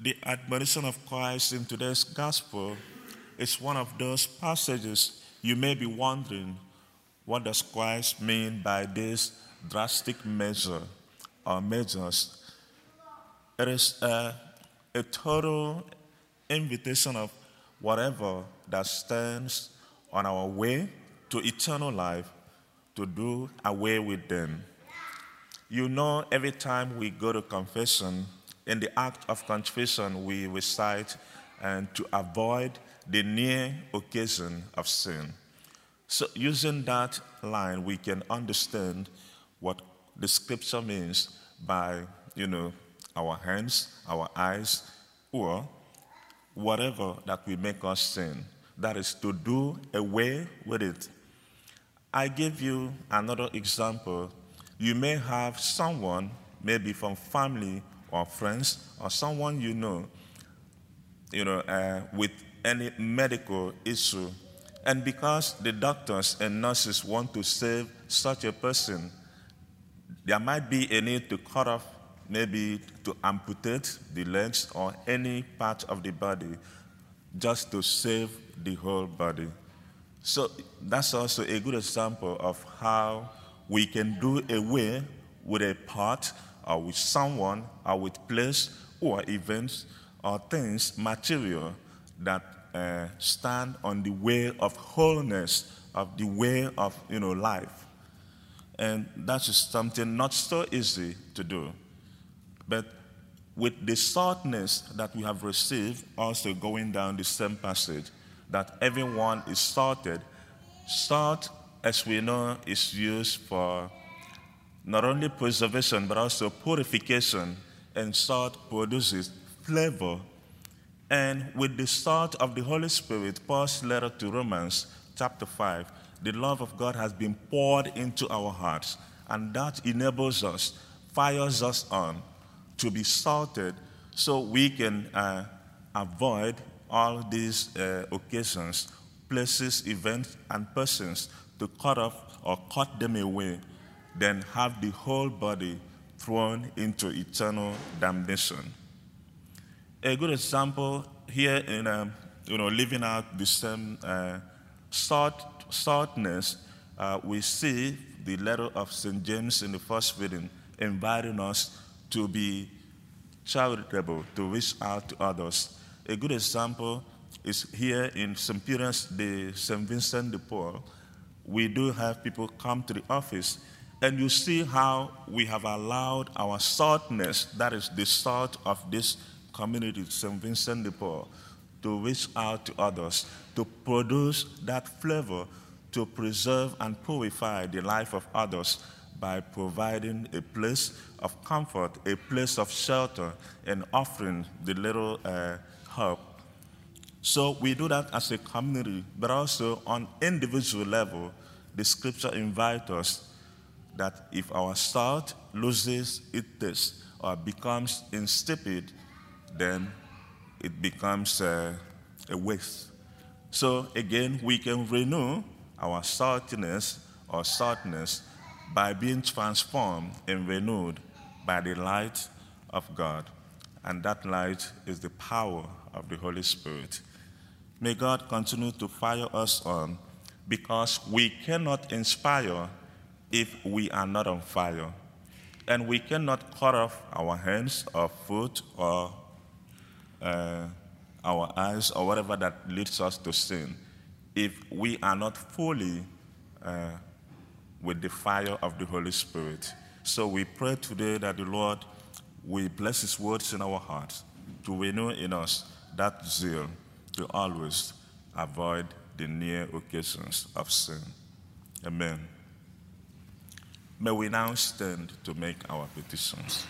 The admonition of Christ in today's gospel is one of those passages you may be wondering what does Christ mean by this drastic measure or measures? It is a, a total invitation of whatever that stands on our way to eternal life to do away with them. You know, every time we go to confession, in the act of confession, we recite and to avoid the near occasion of sin. So, using that line, we can understand what the scripture means by, you know, our hands, our eyes, or whatever that we make us sin. That is to do away with it. I give you another example. You may have someone, maybe from family or friends, or someone you know, you know, uh, with any medical issue. And because the doctors and nurses want to save such a person, there might be a need to cut off, maybe to amputate the legs or any part of the body just to save the whole body. So that's also a good example of how we can do away with a part or with someone or with place or events or things, material that uh, stand on the way of wholeness, of the way of you know life. And that is something not so easy to do. But with the saltness that we have received, also going down the same passage, that everyone is salted. Salt, as we know, is used for not only preservation but also purification, and salt produces flavor. And with the salt of the Holy Spirit, Paul's letter to Romans, chapter 5, the love of God has been poured into our hearts, and that enables us, fires us on to be salted so we can uh, avoid all these uh, occasions, places, events, and persons to cut off or cut them away, then have the whole body thrown into eternal damnation. A good example here in um, you know living out the same uh, salt, saltness, uh, we see the letter of St. James in the first reading inviting us to be charitable, to reach out to others. A good example is here in St. Peter's de St. Vincent de Paul. We do have people come to the office, and you see how we have allowed our saltness, that is the salt of this community, St. Vincent de Paul, to reach out to others, to produce that flavor, to preserve and purify the life of others by providing a place of comfort, a place of shelter, and offering the little uh, help. So we do that as a community, but also on individual level, the scripture invites us that if our salt loses its taste or becomes insipid, then it becomes uh, a waste. So again, we can renew our saltiness or saltness by being transformed and renewed by the light of God. And that light is the power of the Holy Spirit. May God continue to fire us on because we cannot inspire if we are not on fire. And we cannot cut off our hands or foot or uh, our eyes or whatever that leads us to sin if we are not fully uh, with the fire of the Holy Spirit. So we pray today that the Lord will bless His words in our hearts to renew in us that zeal to always avoid the near occasions of sin. Amen. May we now stand to make our petitions.